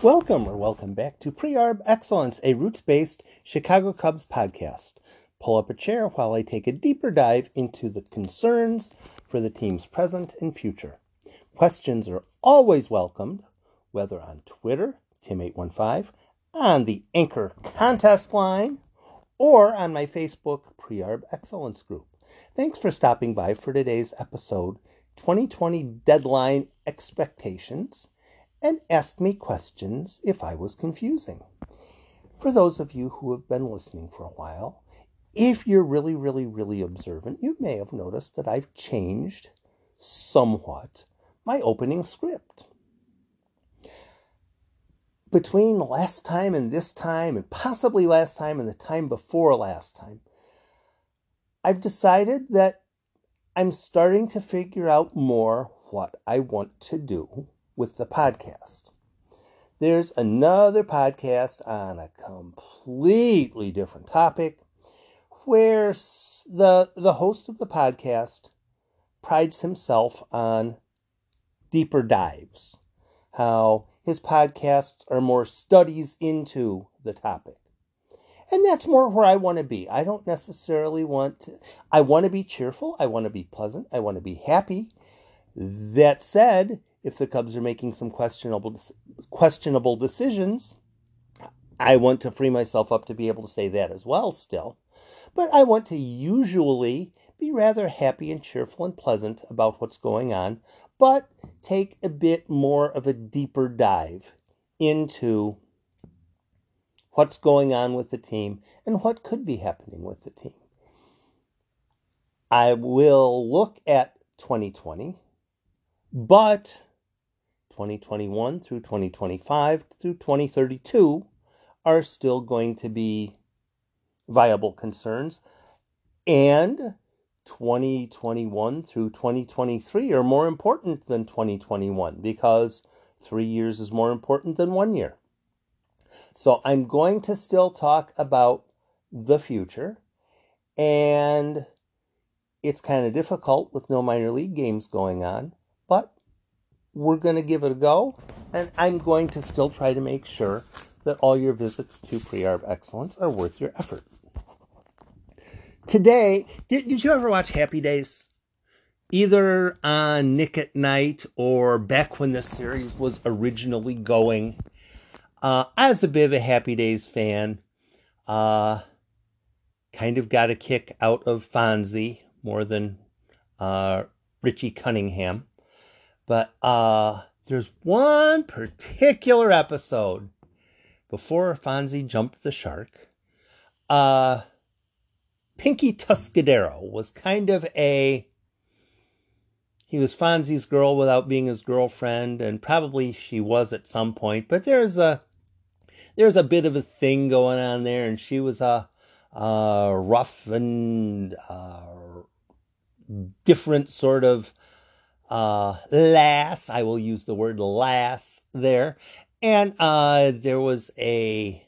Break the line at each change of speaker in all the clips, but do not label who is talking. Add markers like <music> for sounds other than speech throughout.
Welcome or welcome back to Pre-Arb Excellence, a roots-based Chicago Cubs podcast. Pull up a chair while I take a deeper dive into the concerns for the team's present and future. Questions are always welcomed, whether on Twitter, Tim815, on the Anchor contest line, or on my Facebook Pre-Arb Excellence group. Thanks for stopping by for today's episode, 2020 Deadline Expectations and asked me questions if I was confusing. For those of you who have been listening for a while, if you're really, really, really observant, you may have noticed that I've changed somewhat my opening script. Between last time and this time, and possibly last time and the time before last time, I've decided that I'm starting to figure out more what I want to do with the podcast. There's another podcast on a completely different topic where the the host of the podcast prides himself on deeper dives. How his podcasts are more studies into the topic. And that's more where I want to be. I don't necessarily want to, I want to be cheerful, I want to be pleasant, I want to be happy. That said, if the Cubs are making some questionable questionable decisions, I want to free myself up to be able to say that as well still. But I want to usually be rather happy and cheerful and pleasant about what's going on, but take a bit more of a deeper dive into what's going on with the team and what could be happening with the team. I will look at 2020, but 2021 through 2025 through 2032 are still going to be viable concerns. And 2021 through 2023 are more important than 2021 because three years is more important than one year. So I'm going to still talk about the future. And it's kind of difficult with no minor league games going on, but we're going to give it a go. And I'm going to still try to make sure that all your visits to Pre-Arb Excellence are worth your effort. Today, did, did you ever watch Happy Days? Either on Nick at Night or back when the series was originally going. Uh, I was a bit of a Happy Days fan. Uh, kind of got a kick out of Fonzie more than uh, Richie Cunningham. But uh, there's one particular episode before Fonzie jumped the shark. Uh, Pinky Tuscadero was kind of a. He was Fonzie's girl without being his girlfriend, and probably she was at some point. But there's a there's a bit of a thing going on there, and she was a, a rough and uh, different sort of uh, lass. I will use the word lass there. And uh, there was a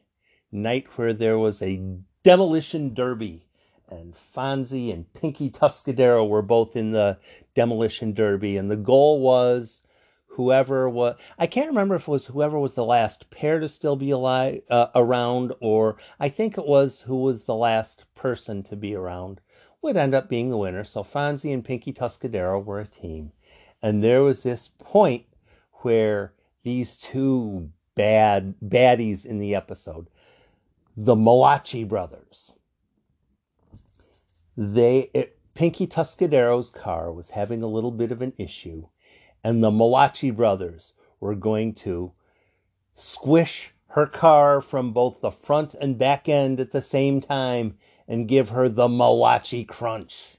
night where there was a demolition derby. And Fonzie and Pinky Tuscadero were both in the demolition derby. And the goal was whoever was, I can't remember if it was whoever was the last pair to still be alive, uh, around, or I think it was who was the last person to be around would end up being the winner. So Fonzie and Pinky Tuscadero were a team. And there was this point where these two bad baddies in the episode, the Malachi brothers, they it, Pinky Tuscadero's car was having a little bit of an issue, and the Malachi brothers were going to squish her car from both the front and back end at the same time and give her the Malachi crunch.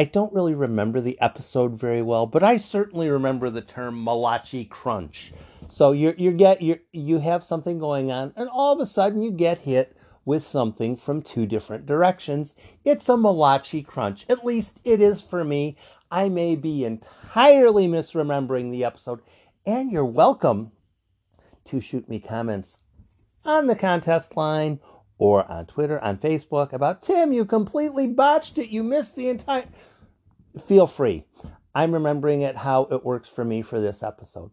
I don't really remember the episode very well, but I certainly remember the term Malachi Crunch. So you you get you you have something going on, and all of a sudden you get hit with something from two different directions. It's a Malachi Crunch. At least it is for me. I may be entirely misremembering the episode, and you're welcome to shoot me comments on the contest line or on Twitter, on Facebook about Tim, you completely botched it. You missed the entire feel free. I'm remembering it how it works for me for this episode.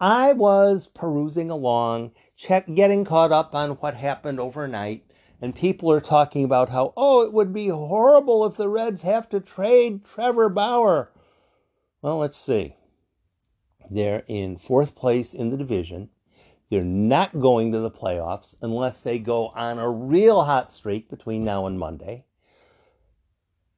I was perusing along, check, getting caught up on what happened overnight, and people are talking about how, oh, it would be horrible if the Reds have to trade Trevor Bauer. Well, let's see. They're in fourth place in the division. They're not going to the playoffs unless they go on a real hot streak between now and Monday.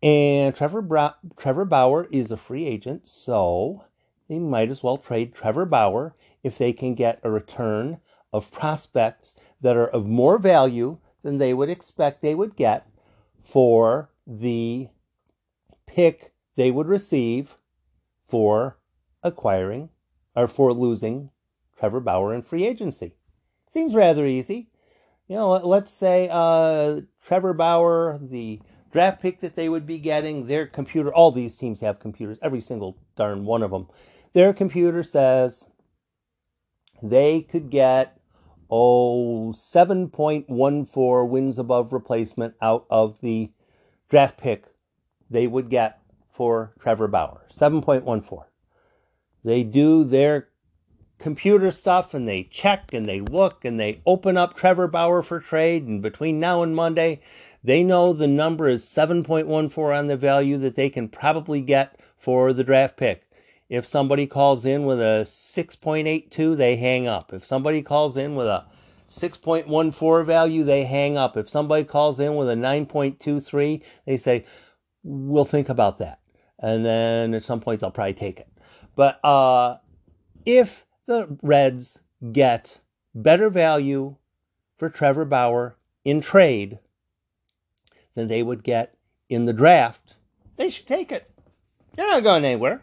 And Trevor, Trevor Bauer is a free agent, so they might as well trade Trevor Bauer if they can get a return of prospects that are of more value than they would expect they would get for the pick they would receive for acquiring or for losing Trevor Bauer in free agency. Seems rather easy. You know, let's say uh, Trevor Bauer, the draft pick that they would be getting, their computer, all these teams have computers, every single darn one of them. Their computer says they could get, oh, 7.14 wins above replacement out of the draft pick they would get for Trevor Bauer. 7.14. They do their computer stuff and they check and they look and they open up Trevor Bauer for trade. And between now and Monday, they know the number is 7.14 on the value that they can probably get for the draft pick. If somebody calls in with a 6.82, they hang up. If somebody calls in with a 6.14 value, they hang up. If somebody calls in with a 9.23, they say, we'll think about that. And then at some point, they'll probably take it. But uh, if the Reds get better value for Trevor Bauer in trade than they would get in the draft, they should take it. You're not going anywhere.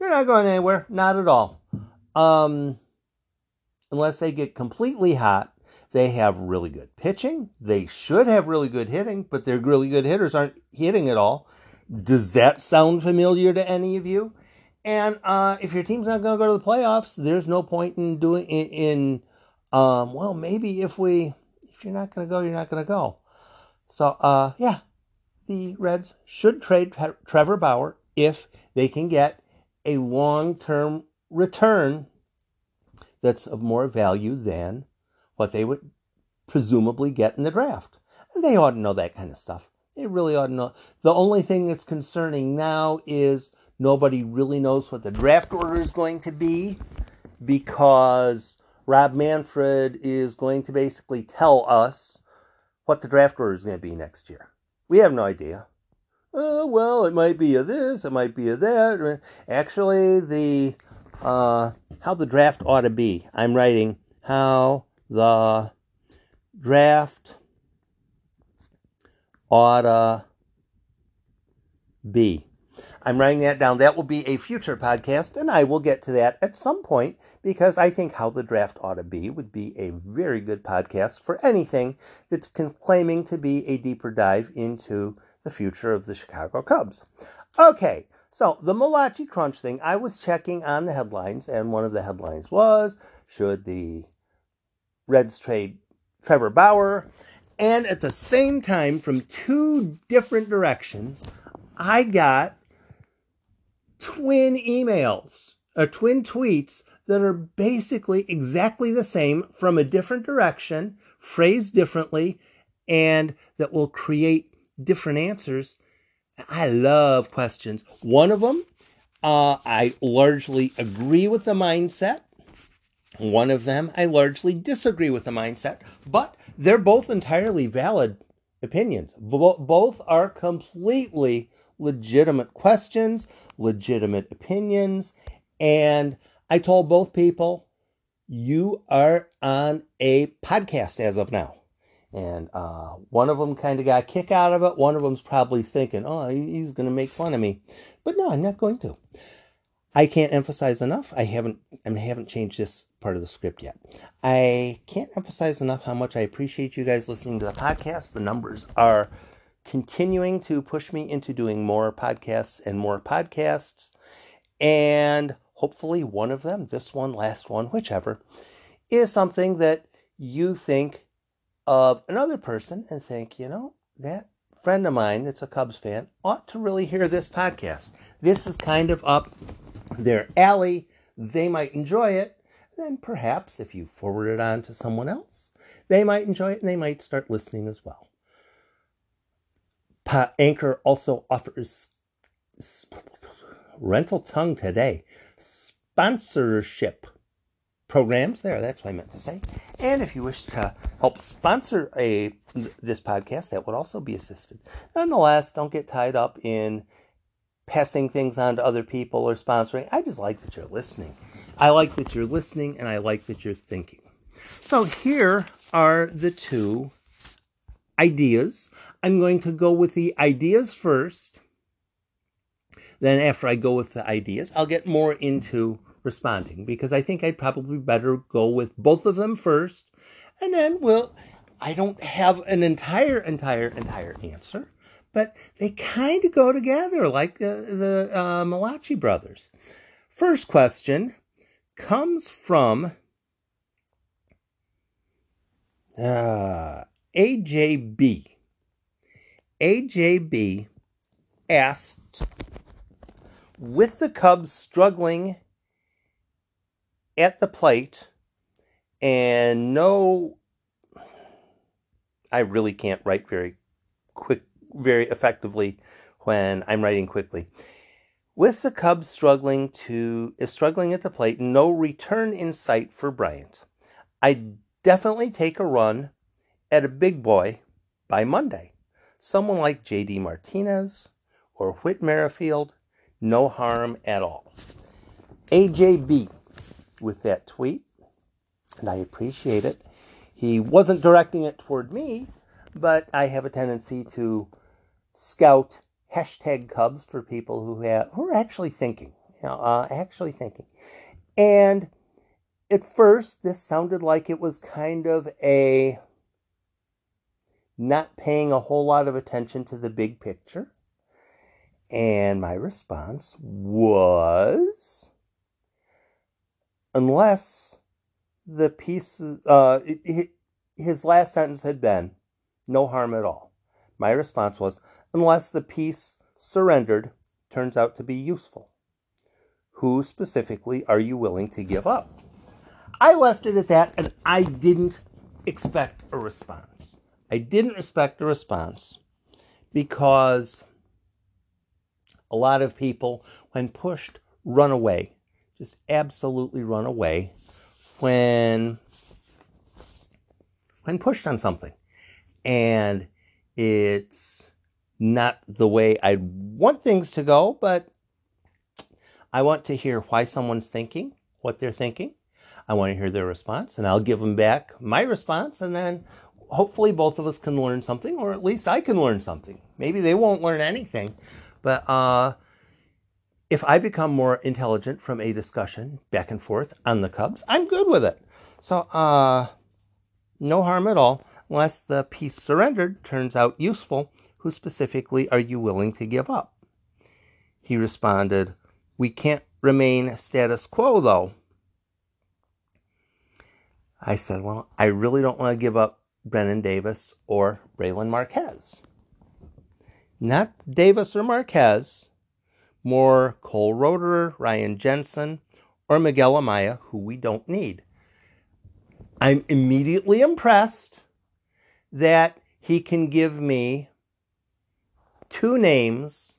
You're not going anywhere. Not at all. Um, unless they get completely hot, they have really good pitching. They should have really good hitting, but their really good hitters aren't hitting at all. Does that sound familiar to any of you? And uh, if your team's not going to go to the playoffs, there's no point in doing in, in um, well, maybe if we if you're not going to go, you're not going to go. So uh, yeah, the Reds should trade Tre- Trevor Bauer if they can get a long-term return that's of more value than what they would presumably get in the draft. And they ought to know that kind of stuff. They really ought to know. The only thing that's concerning now is Nobody really knows what the draft order is going to be because Rob Manfred is going to basically tell us what the draft order is going to be next year. We have no idea. Uh, well, it might be a this, it might be a that. Actually, the uh, how the draft ought to be. I'm writing how the draft ought to be. I'm writing that down. That will be a future podcast, and I will get to that at some point because I think How the Draft Ought to Be would be a very good podcast for anything that's claiming to be a deeper dive into the future of the Chicago Cubs. Okay, so the Malachi Crunch thing, I was checking on the headlines, and one of the headlines was Should the Reds trade Trevor Bauer? And at the same time, from two different directions, I got twin emails or twin tweets that are basically exactly the same from a different direction, phrased differently, and that will create different answers. I love questions. One of them, uh, I largely agree with the mindset. One of them, I largely disagree with the mindset, but they're both entirely valid opinions. both are completely legitimate questions, legitimate opinions. And I told both people, you are on a podcast as of now. And uh, one of them kind of got a kick out of it. One of them's probably thinking, oh, he's going to make fun of me. But no, I'm not going to. I can't emphasize enough. I haven't I haven't changed this part of the script yet. I can't emphasize enough how much I appreciate you guys listening to the podcast. The numbers are continuing to push me into doing more podcasts and more podcasts. And hopefully, one of them, this one, last one, whichever, is something that you think of another person and think, you know, that friend of mine that's a Cubs fan ought to really hear this podcast. This is kind of up their alley. they might enjoy it. Then perhaps if you forward it on to someone else, they might enjoy it and they might start listening as well. Pa- Anchor also offers rental tongue today. Sponsorship programs there that's what i meant to say. And if you wish to help sponsor a this podcast that would also be assisted. Nonetheless don't get tied up in passing things on to other people or sponsoring. I just like that you're listening. I like that you're listening and i like that you're thinking. So here are the two ideas i'm going to go with the ideas first then after I go with the ideas, I'll get more into responding because I think I'd probably better go with both of them first. And then we'll, I don't have an entire, entire, entire answer, but they kind of go together like the, the uh, Malachi brothers. First question comes from uh, AJB. AJB asked with the Cubs struggling at the plate and no I really can't write very quick very effectively when I'm writing quickly. With the Cubs struggling to is struggling at the plate, no return in sight for Bryant. I definitely take a run at a big boy by Monday. Someone like JD Martinez or Whit Merrifield no harm at all. AJB with that tweet, and I appreciate it. He wasn't directing it toward me, but I have a tendency to scout hashtag Cubs for people who have who are actually thinking, you know, uh, actually thinking. And at first, this sounded like it was kind of a not paying a whole lot of attention to the big picture. And my response was unless the piece, uh, his last sentence had been no harm at all. My response was unless the piece surrendered turns out to be useful. Who specifically are you willing to give up? I left it at that and I didn't expect a response. I didn't respect the response because a lot of people, when pushed, run away. Just absolutely run away when when pushed on something. And it's not the way I want things to go, but I want to hear why someone's thinking, what they're thinking. I want to hear their response, and I'll give them back my response, and then hopefully both of us can learn something, or at least I can learn something. Maybe they won't learn anything, but uh, if I become more intelligent from a discussion back and forth on the Cubs, I'm good with it. So, uh, no harm at all, unless the piece surrendered turns out useful. Who specifically are you willing to give up? He responded, We can't remain status quo, though. I said, Well, I really don't want to give up Brennen Davis or Brailyn Marquez not Davis or Marquez, more Cole Roederer, Ryan Jensen, or Miguel Amaya, who we don't need. I'm immediately impressed that he can give me two names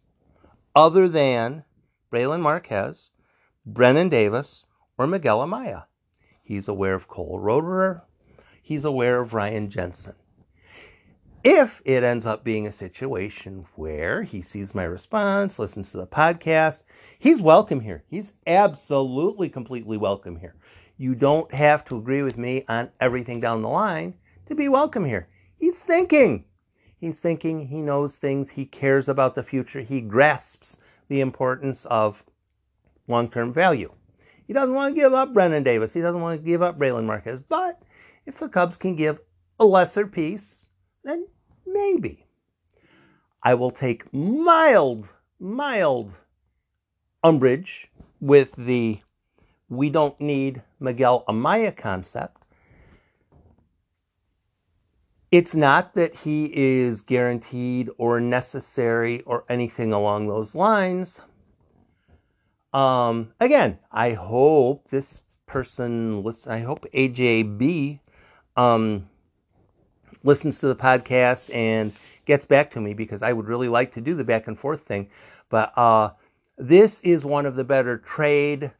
other than Brailyn Marquez, Brennen Davis, or Miguel Amaya. He's aware of Cole Roederer. He's aware of Ryan Jensen. If it ends up being a situation where he sees my response, listens to the podcast, he's welcome here. He's absolutely, completely welcome here. You don't have to agree with me on everything down the line to be welcome here. He's thinking. He's thinking, he knows things, he cares about the future, he grasps the importance of long term value. He doesn't want to give up Brennen Davis, he doesn't want to give up Brailyn Marquez, but if the Cubs can give a lesser piece, then maybe. I will take mild, mild umbrage with the we don't need Miguel Amaya concept. It's not that he is guaranteed or necessary or anything along those lines. Um, again, I hope this person listen. I hope AJB um, listens to the podcast and gets back to me because I would really like to do the back and forth thing. But uh, this is one of the better trade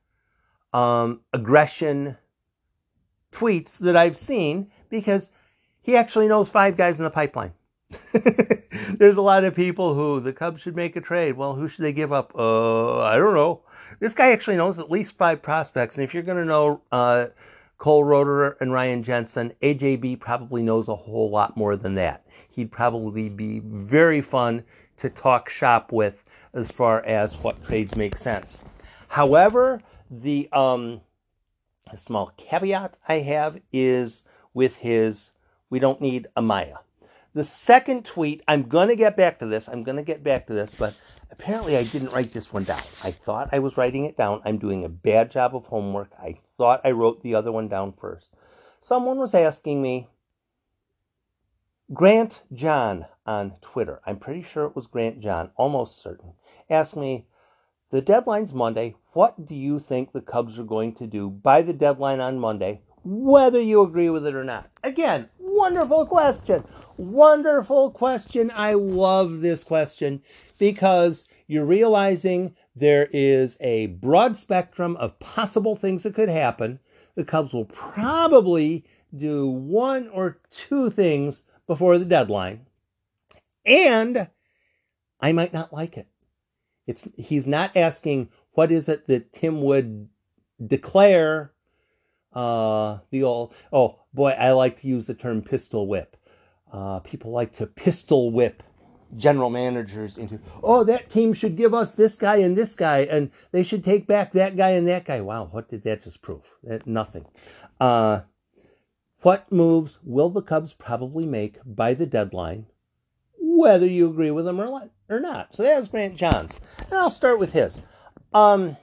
um, aggression tweets that I've seen because he actually knows five guys in the pipeline. <laughs> There's a lot of people who the Cubs should make a trade. Well, who should they give up? Uh, I don't know. This guy actually knows at least five prospects, and if you're going to know uh, Cole Roederer and Ryan Jensen, AJB probably knows a whole lot more than that. He'd probably be very fun to talk shop with as far as what trades make sense. However, the um, small caveat I have is with his "We don't need Amaya." The second tweet, I'm going to get back to this. I'm going to get back to this, but apparently I didn't write this one down. I thought I was writing it down. I'm doing a bad job of homework. I thought I wrote the other one down first. Someone was asking me, Grant John on Twitter, I'm pretty sure it was Grant John, almost certain, asked me, the deadline's Monday. What do you think the Cubs are going to do by the deadline on Monday, whether you agree with it or not? Again, wonderful question. Wonderful question. I love this question because you're realizing there is a broad spectrum of possible things that could happen. The Cubs will probably do one or two things before the deadline. And I might not like it. It's he's not asking what is it that Tim would declare uh, the old oh boy, I like to use the term pistol whip. Uh, people like to pistol whip general managers into oh that team should give us this guy and this guy and they should take back that guy and that guy. Wow, what did that just prove? That, nothing. Uh, what moves will the Cubs probably make by the deadline, whether you agree with them or, not? So that's Grant Johns, and I'll start with his. Um,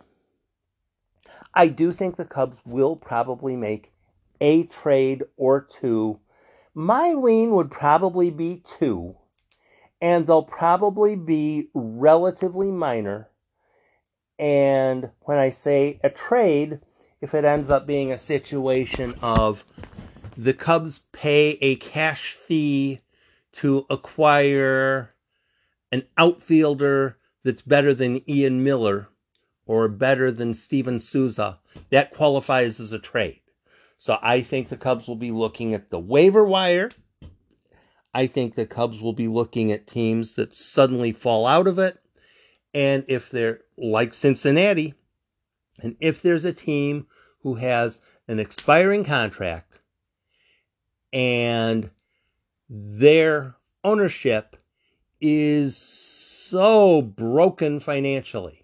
I do think the Cubs will probably make a trade or two. My lean would probably be two, and they'll probably be relatively minor. And when I say a trade, if it ends up being a situation of the Cubs pay a cash fee to acquire an outfielder that's better than Ian Miller or better than Steven Souza, that qualifies as a trade. So I think the Cubs will be looking at the waiver wire. I think the Cubs will be looking at teams that suddenly fall out of it. And if they're like Cincinnati, and if there's a team who has an expiring contract and their ownership is so broken financially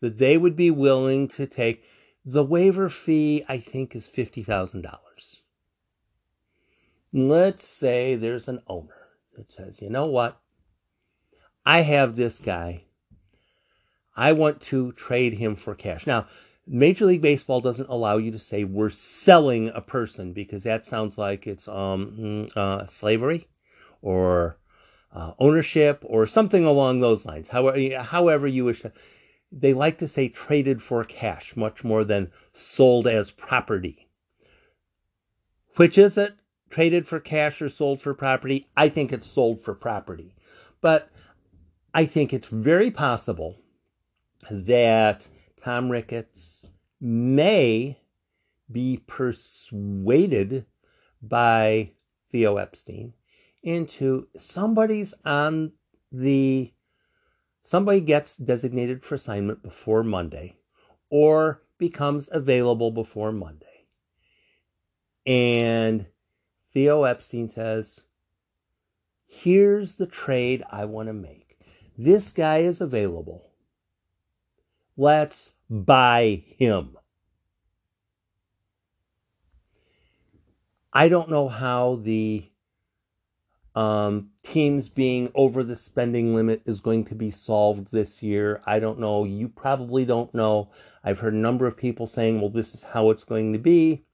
that they would be willing to take the waiver fee, I think, is $50,000. Let's say there's an owner that says, you know what? I have this guy. I want to trade him for cash. Now, Major League Baseball doesn't allow you to say we're selling a person because that sounds like it's um, uh, slavery or uh, ownership or something along those lines. However, however you wish to they like to say traded for cash much more than sold as property. Which is it? Traded for cash or sold for property? I think it's sold for property. But I think it's very possible that Tom Ricketts may be persuaded by Theo Epstein into somebody's on the somebody gets designated for assignment before Monday or becomes available before Monday. And Theo Epstein says, Here's the trade I want to make. This guy is available. Let's buy him. I don't know how the um, teams being over the spending limit is going to be solved this year. I don't know. You probably don't know. I've heard a number of people saying, well, this is how it's going to be.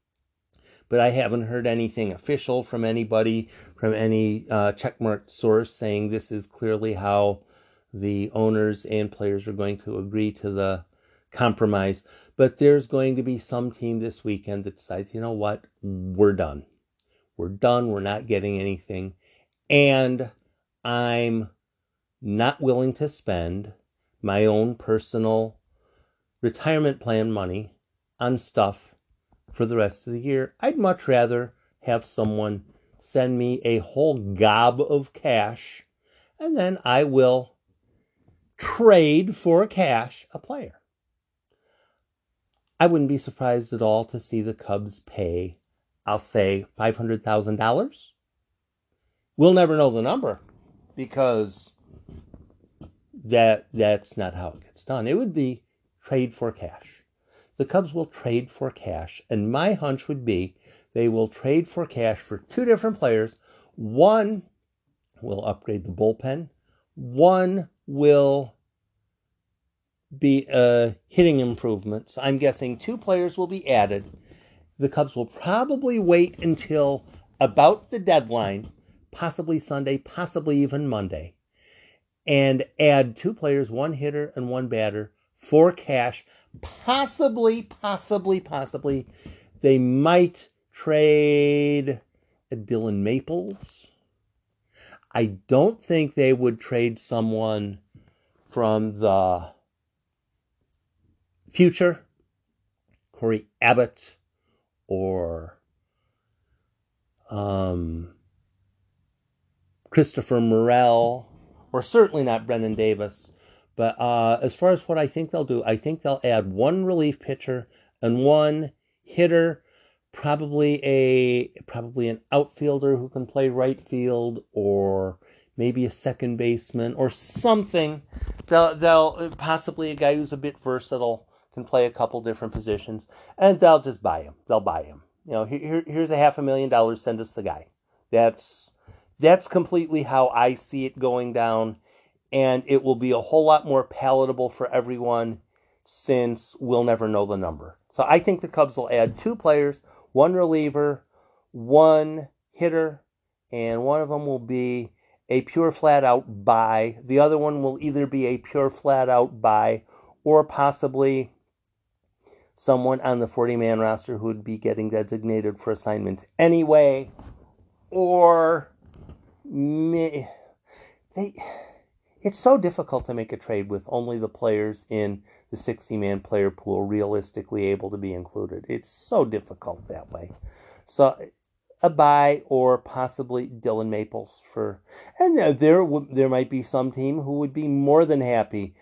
But I haven't heard anything official from anybody, from any uh, checkmarked source saying this is clearly how the owners and players are going to agree to the compromise. But there's going to be some team this weekend that decides, you know what, we're done. We're done. We're not getting anything. And I'm not willing to spend my own personal retirement plan money on stuff for the rest of the year. I'd much rather have someone send me a whole gob of cash and then I will trade for cash a player. I wouldn't be surprised at all to see the Cubs pay, I'll say, $500,000. We'll never know the number because that that's not how it gets done. It would be trade for cash. The Cubs will trade for cash, and my hunch would be they will trade for cash for two different players. One will upgrade the bullpen. One will be a hitting improvements. I'm guessing two players will be added. The Cubs will probably wait until about the deadline, possibly Sunday, possibly even Monday, and add two players, one hitter and one batter for cash. Possibly, possibly, possibly, they might trade Dillon Maples. I don't think they would trade someone from the future, Cory Abbott, or um, Christopher Morel, or certainly not Brennen Davis. But uh, as far as what I think they'll do, I think they'll add one relief pitcher and one hitter, probably a probably an outfielder who can play right field, or maybe a second baseman or something. They'll they'll possibly a guy who's a bit versatile can play a couple different positions, and they'll just buy him. They'll buy him. You know, here, here's a half a million dollars. Send us the guy. That's that's completely how I see it going down, and it will be a whole lot more palatable for everyone since we'll never know the number. So I think the Cubs will add two players, one reliever, one hitter, and one of them will be a pure flat out buy. The other one will either be a pure flat out buy or possibly someone on the 40 man roster who would be getting designated for assignment anyway, or they, it's so difficult to make a trade with only the players in the 60 man player pool realistically able to be included. It's so difficult that way. So a buy or possibly Dillon Maples for, and there there might be some team who would be more than happy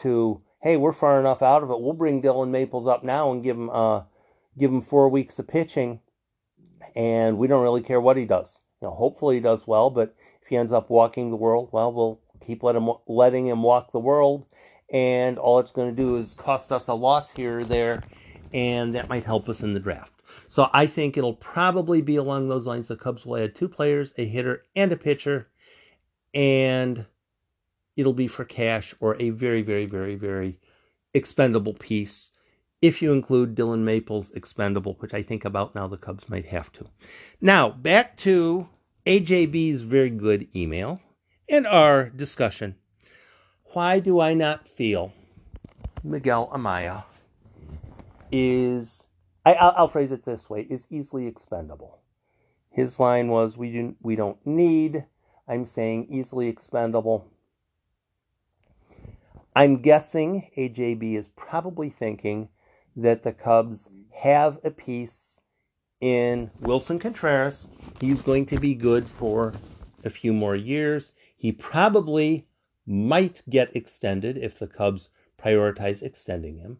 to hey, we're far enough out of it. We'll bring Dillon Maples up now and give him uh, give him four weeks of pitching, and we don't really care what he does. Know, hopefully he does well, but if he ends up walking the world, well, we'll keep let him, letting him walk the world, and all it's going to do is cost us a loss here or there, and that might help us in the draft. So I think it'll probably be along those lines. The Cubs will add two players, a hitter and a pitcher, and it'll be for cash or a very, very, very, very expendable piece if you include Dillon Maples expendable, which I think about now the Cubs might have to. Now, back to AJB's very good email and our discussion. Why do I not feel Miguel Amaya is, I, will phrase it this way, is easily expendable? His line was, we, do, we don't need, I'm saying easily expendable. I'm guessing AJB is probably thinking that the Cubs have a piece in Willson Contreras. He's going to be good for a few more years. He probably might get extended if the Cubs prioritize extending him.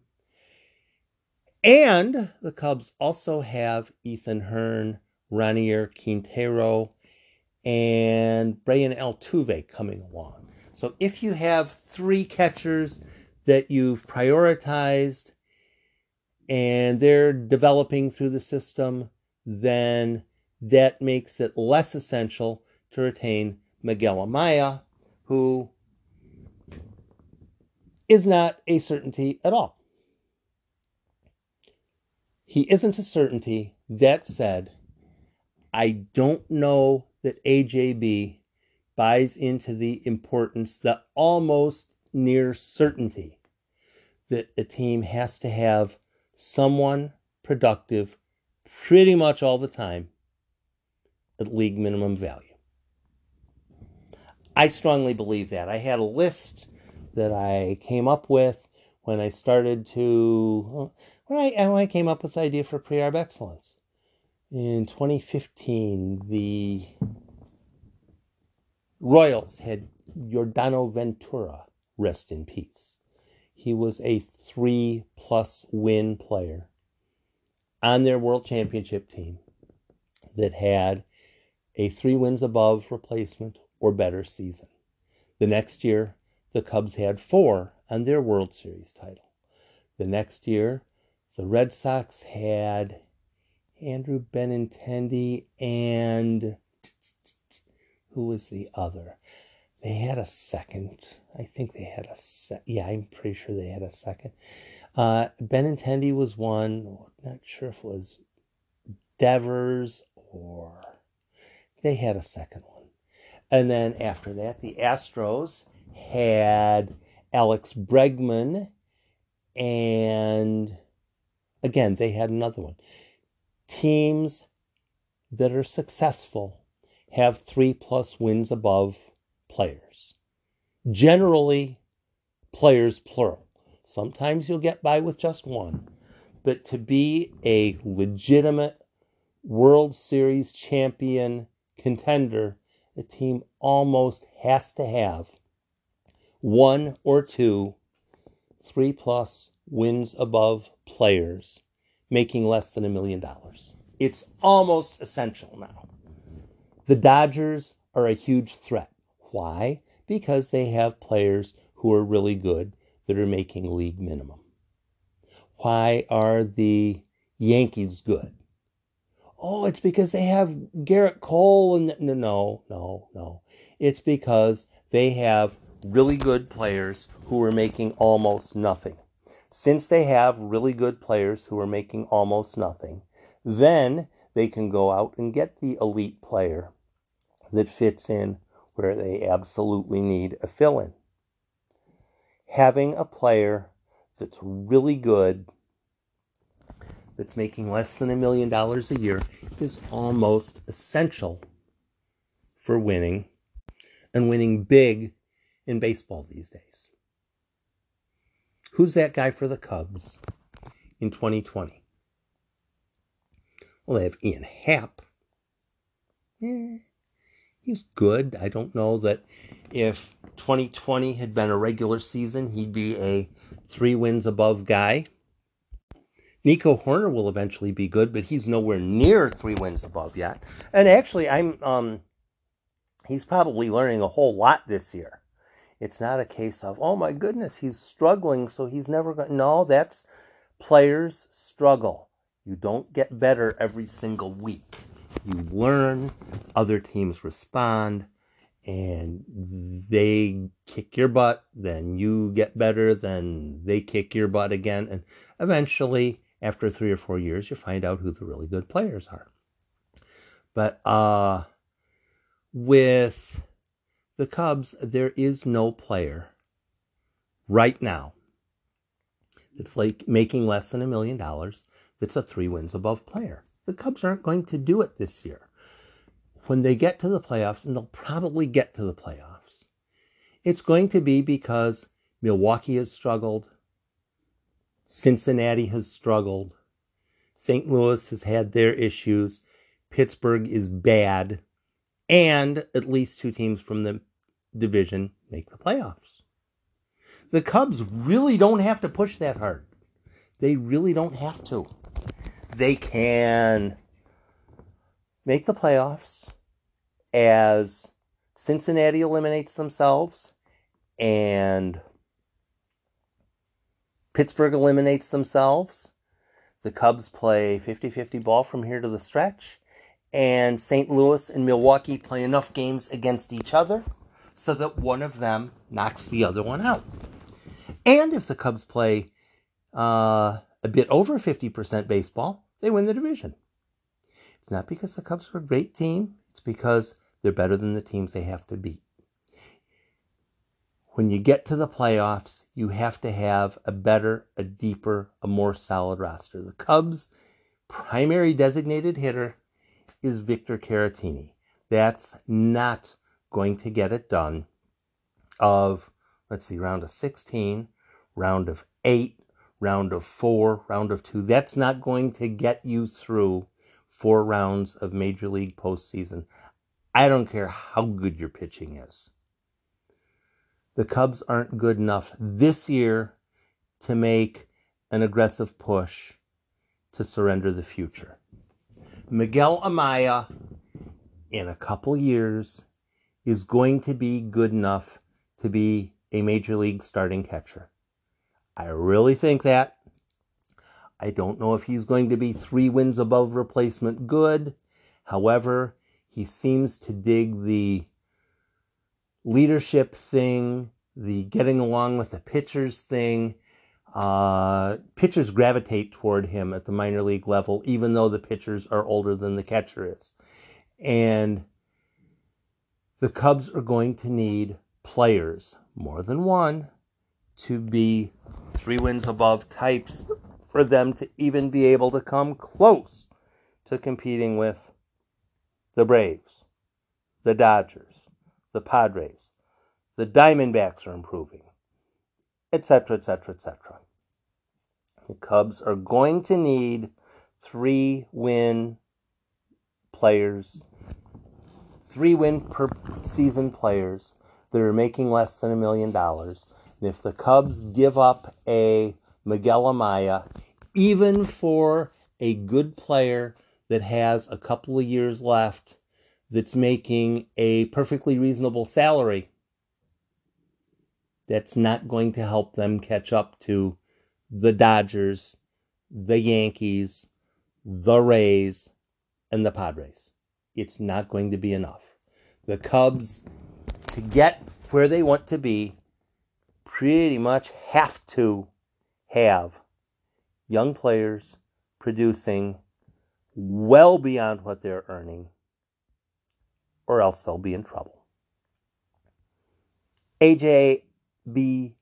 And the Cubs also have Ethan Hearn, Ronnier Quintero, and Brayan Altuve coming along. So if you have three catchers that you've prioritized and they're developing through the system, then that makes it less essential to retain Miguel Amaya, who is not a certainty at all. He isn't a certainty. That said, I don't know that AJB buys into the importance, the almost near certainty that a team has to have someone productive pretty much all the time at league minimum value. I strongly believe that. I had a list that I came up with when I started to when I when I came up with the idea for pre-arb excellence in 2015. The Royals had Yordano Ventura, rest in peace. He was a three plus win player on their world championship team that had a three wins above replacement or better season. The next year, the Cubs had four on their World Series title. The next year, the Red Sox had Andrew Benintendi and who was the other? They had a second. I think they had a set. Yeah, I'm pretty sure they had a second. Uh, Benintendi was one. Not sure if it was Devers or they had a second one. And then after that, the Astros had Alex Bregman, and again, they had another one. Teams that are successful have three plus wins above players. Generally, players plural. Sometimes you'll get by with just one. But to be a legitimate World Series champion contender, a team almost has to have one or two three plus wins above players making less than a million dollars. It's almost essential now. The Dodgers are a huge threat. Why? Because they have players who are really good that are making league minimum. Why are the Yankees good? Oh, it's because they have Gerrit Cole and no, no, no, no. It's because they have really good players who are making almost nothing. Since they have really good players who are making almost nothing, then they can go out and get the elite player that fits in where they absolutely need a fill in. Having a player that's really good, that's making less than a million dollars a year, is almost essential for winning and winning big in baseball these days. Who's that guy for the Cubs in 2020? Well, they have Ian Happ. Eh, he's good. I don't know that if 2020 had been a regular season, he'd be a three wins above guy. Nico Hoerner will eventually be good, but he's nowhere near three wins above yet. And actually, I'm um, he's probably learning a whole lot this year. It's not a case of oh my goodness, he's struggling, so he's never going. No, that's players struggle. You don't get better every single week you learn, other teams respond, and they kick your butt, then you get better, then they kick your butt again, and eventually, after three or four years, you find out who the really good players are. But uh, with the Cubs, there is no player right now that's like making less than a million dollars that's a three wins above player. The Cubs aren't going to do it this year. When they get to the playoffs, and they'll probably get to the playoffs, it's going to be because Milwaukee has struggled, Cincinnati has struggled, St. Louis has had their issues, Pittsburgh is bad, and at least two teams from the division make the playoffs. The Cubs really don't have to push that hard. They really don't have to they can make the playoffs as Cincinnati eliminates themselves and Pittsburgh eliminates themselves. The Cubs play 50 50 ball from here to the stretch. And St. Louis and Milwaukee play enough games against each other so that one of them knocks the other one out. And if the Cubs play uh, a bit over 50% baseball, they win the division. It's not because the Cubs are a great team, it's because they're better than the teams they have to beat. when you get to the playoffs, you have to have a better, a deeper, a more solid roster. The Cubs' primary designated hitter is Victor Caratini. That's not going to get it done. Of, let's see, round of 16, round of 8, round of 4, round of 2. That's not going to get you through four rounds of Major League postseason. I don't care how good your pitching is. The Cubs aren't good enough this year to make an aggressive push to surrender the future. Miguel Amaya, in a couple years, is going to be good enough to be a major league starting catcher. I really think that. I don't know if he's going to be three wins above replacement good. However, he seems to dig the leadership thing, the getting along with the pitchers thing. Uh, pitchers gravitate toward him at the minor league level, even though the pitchers are older than the catcher is. And the Cubs are going to need players, more than one, to be three wins above types for them to even be able to come close to competing with the Braves, the Dodgers, the Padres, the Diamondbacks are improving, etc., etc., etc. The Cubs are going to need three win players, three win per season players that are making less than a million dollars. And if the Cubs give up a Miguel Amaya, even for a good player that has a couple of years left that's making a perfectly reasonable salary, that's not going to help them catch up to the Dodgers, the Yankees, the Rays, and the Padres. It's not going to be enough. The Cubs, to get where they want to be, pretty much have to have young players producing well beyond what they're earning, or else they'll be in trouble. AJB,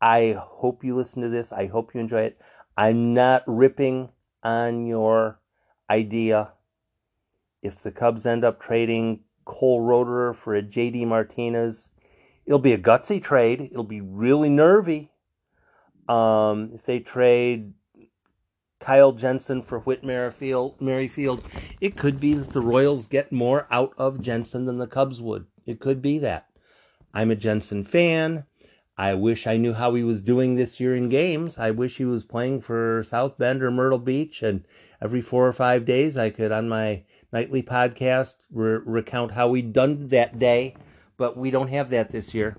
I hope you listen to this. I hope you enjoy it. I'm not ripping on your idea. If the Cubs end up trading Cole Roederer for a JD Martinez, it'll be a gutsy trade. It'll be really nervy. Um, if they trade Kyle Jensen for Whit Merrifield, Merrifield, it could be that the Royals get more out of Jensen than the Cubs would. It could be that. I'm a Jensen fan. I wish I knew how he was doing this year in games. I wish he was playing for South Bend or Myrtle Beach, and every four or five days I could, on my nightly podcast, re- recount how he'd done that day. But we don't have that this year.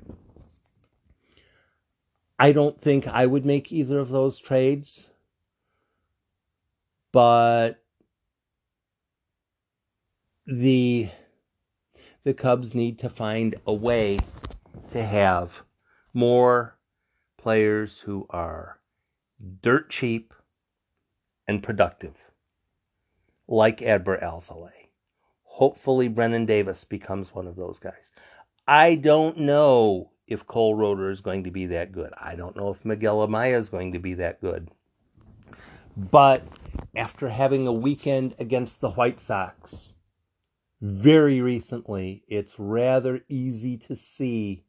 I don't think I would make either of those trades but the the Cubs need to find a way to have more players who are dirt cheap and productive, like Adbert Alzolay. Hopefully, Brennen Davis becomes one of those guys. I don't know if Cole Roederer is going to be that good. I don't know if Miguel Amaya is going to be that good. But after having a weekend against the White Sox very recently, it's rather easy to see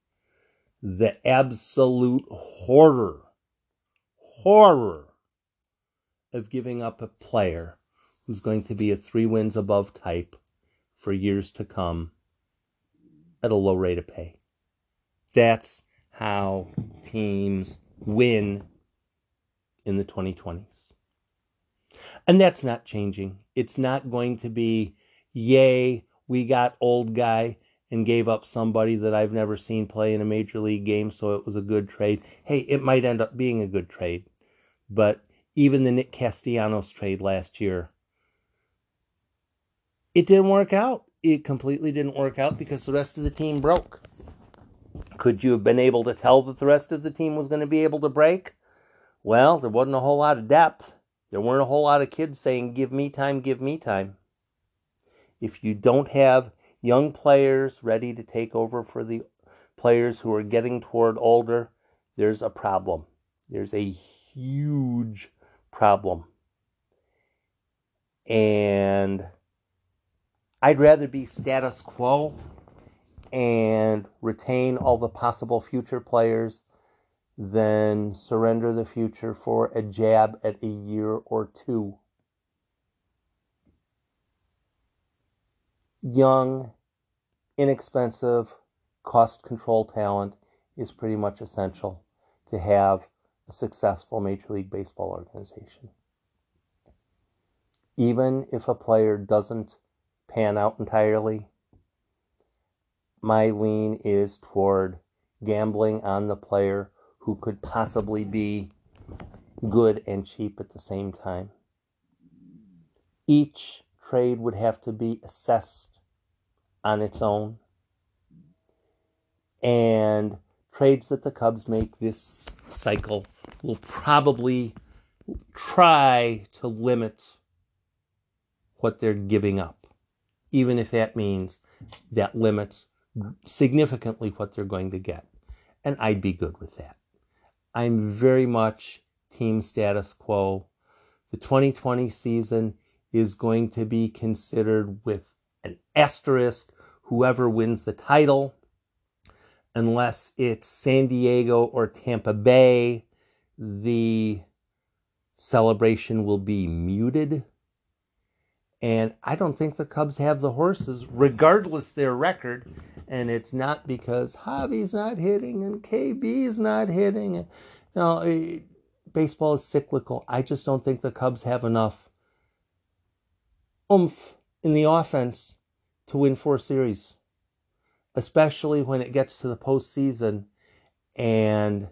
the absolute horror, horror of giving up a player who's going to be a three wins above type for years to come at a low rate of pay. That's how teams win in the 2020s. And that's not changing. It's not going to be, yay, we got old guy and gave up somebody that I've never seen play in a major league game, so it was a good trade. Hey, it might end up being a good trade. But even the Nick Castellanos trade last year, it didn't work out. It completely didn't work out because the rest of the team broke. Could you have been able to tell that the rest of the team was going to be able to break? Well, there wasn't a whole lot of depth. There weren't a whole lot of kids saying, Give me time, give me time. If you don't have young players ready to take over for the players who are getting toward older, there's a problem. There's a huge problem. And I'd rather be status quo and retain all the possible future players than surrender the future for a jab at a year or two. Young, inexpensive, cost control talent is pretty much essential to have a successful Major League Baseball organization. Even if a player doesn't pan out entirely, my lean is toward gambling on the player who could possibly be good and cheap at the same time. Each trade would have to be assessed on its own. And trades that the Cubs make this cycle will probably try to limit what they're giving up, even if that means that limits significantly what they're going to get. And I'd be good with that. I'm very much team status quo. The 2020 season is going to be considered with an asterisk, whoever wins the title, unless it's San Diego or Tampa Bay, the celebration will be muted. And I don't think the Cubs have the horses, regardless their record. And it's not because Javi's not hitting and KB's not hitting. You know, eh, baseball is cyclical. I just don't think the Cubs have enough oomph in the offense to win four series, especially when it gets to the postseason and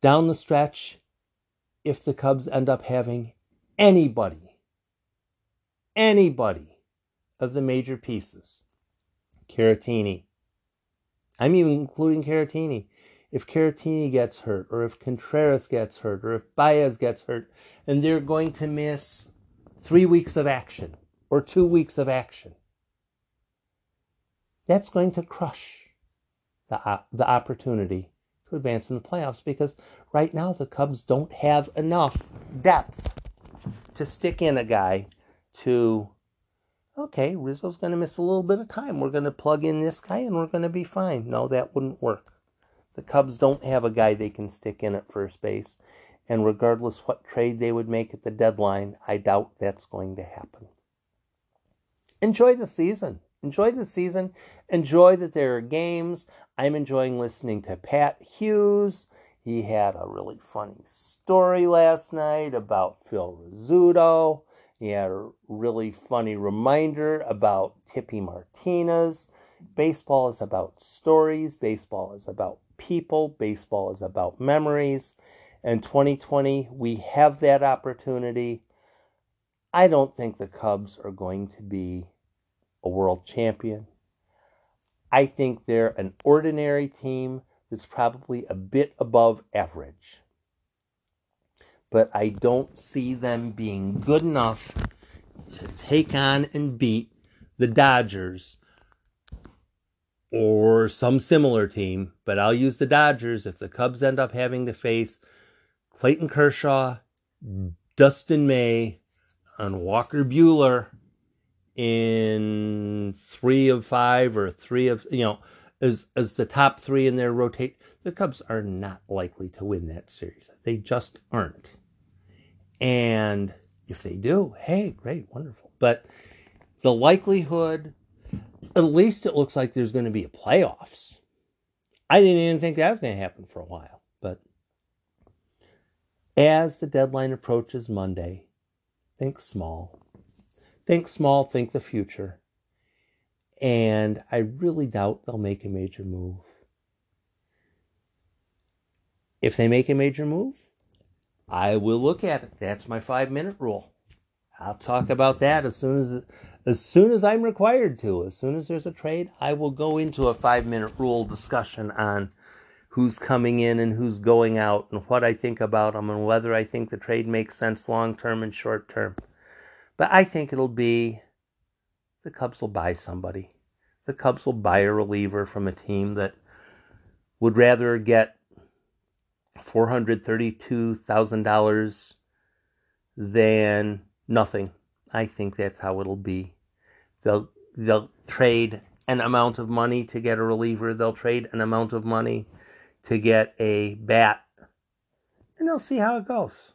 down the stretch. If the Cubs end up having anybody anybody of the major pieces. Caratini. I'm even including Caratini. If Caratini gets hurt, or if Contreras gets hurt, or if Baez gets hurt, and they're going to miss three weeks of action or two weeks of action, that's going to crush the, uh, the opportunity to advance in the playoffs because right now the Cubs don't have enough depth to stick in a guy to, okay, Rizzo's going to miss a little bit of time. We're going to plug in this guy and we're going to be fine. No, that wouldn't work. The Cubs don't have a guy they can stick in at first base. And regardless what trade they would make at the deadline, I doubt that's going to happen. Enjoy the season. Enjoy the season. Enjoy that there are games. I'm enjoying listening to Pat Hughes. He had a really funny story last night about Phil Rizzuto. He had a really funny reminder about Tippy Martinez. Baseball is about stories, baseball is about people, baseball is about memories. In 2020, we have that opportunity. I don't think the Cubs are going to be a world champion. I think they're an ordinary team that's probably a bit above average but I don't see them being good enough to take on and beat the Dodgers or some similar team. But I'll use the Dodgers if the Cubs end up having to face Clayton Kershaw, Dustin May, and Walker Buehler in three of five or three of you know as as the top three in their rotate the cubs are not likely to win that series they just aren't and if they do, hey, great, wonderful. But the likelihood, at least it looks like there's going to be a playoffs. I didn't even think that was going to happen for a while. But as the deadline approaches Monday, think small. Think small, think the future. And I really doubt they'll make a major move. If they make a major move, I will look at it. That's my five minute rule. I'll talk about that as soon as as soon as I'm required to. As soon as there's a trade, I will go into a five minute rule discussion on who's coming in and who's going out and what I think about them and whether I think the trade makes sense long term and short term. But I think it'll be the Cubs will buy somebody. the Cubs will buy a reliever from a team that would rather get $432,000 than nothing. I think that's how it'll be. They'll they'll trade an amount of money to get a reliever. They'll trade an amount of money to get a bat. And they'll see how it goes.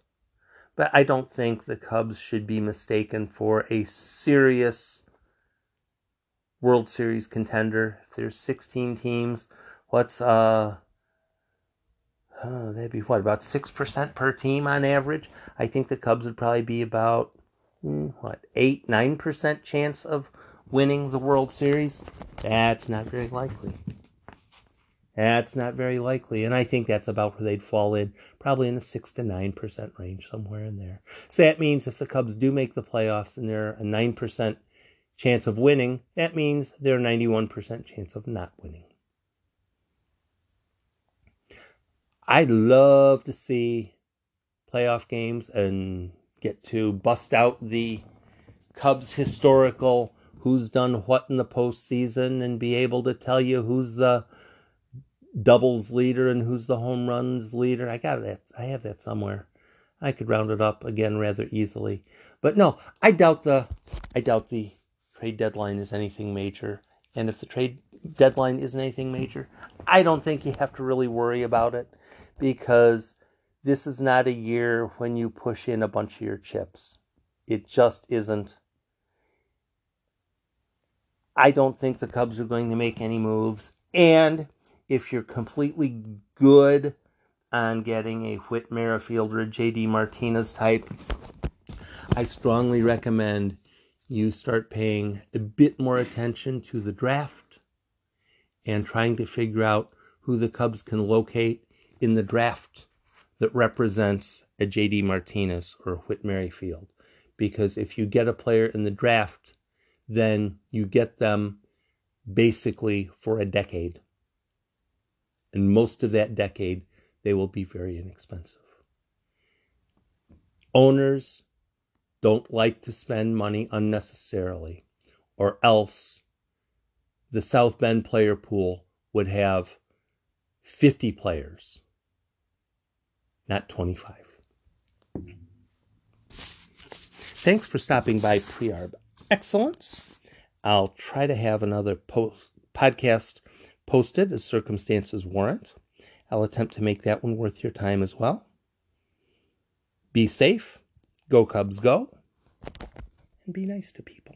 But I don't think the Cubs should be mistaken for a serious World Series contender. If there's 16 teams, what's uh oh, that'd be what about six percent per team on average? I think the Cubs would probably be about hmm, what eight nine percent chance of winning the World Series. That's not very likely. That's not very likely, and I think that's about where they'd fall in, probably in the six to nine percent range, somewhere in there. So that means if the Cubs do make the playoffs and they're a nine percent chance of winning, that means they're a ninety-one percent chance of not winning. I'd love to see playoff games and get to bust out the Cubs historical who's done what in the postseason and be able to tell you who's the doubles leader and who's the home runs leader. I got that. I have that somewhere. I could round it up again rather easily. But no, I doubt the I doubt the trade deadline is anything major. And if the trade deadline isn't anything major, I don't think you have to really worry about it because this is not a year when you push in a bunch of your chips. It just isn't. I don't think the Cubs are going to make any moves. And if you're completely good on getting a Whit Merrifield or a JD Martinez type, I strongly recommend you start paying a bit more attention to the draft and trying to figure out who the Cubs can locate in the draft that represents a JD Martinez or a Whit Merrifield. Because if you get a player in the draft, then you get them basically for a decade. And most of that decade, they will be very inexpensive. Owners don't like to spend money unnecessarily, or else the South Bend player pool would have 50 players not 25. Thanks for stopping by Prearb Excellence. I'll try to have another post podcast posted as circumstances warrant. I'll attempt to make that one worth your time as well. Be safe, go Cubs go, and be nice to people.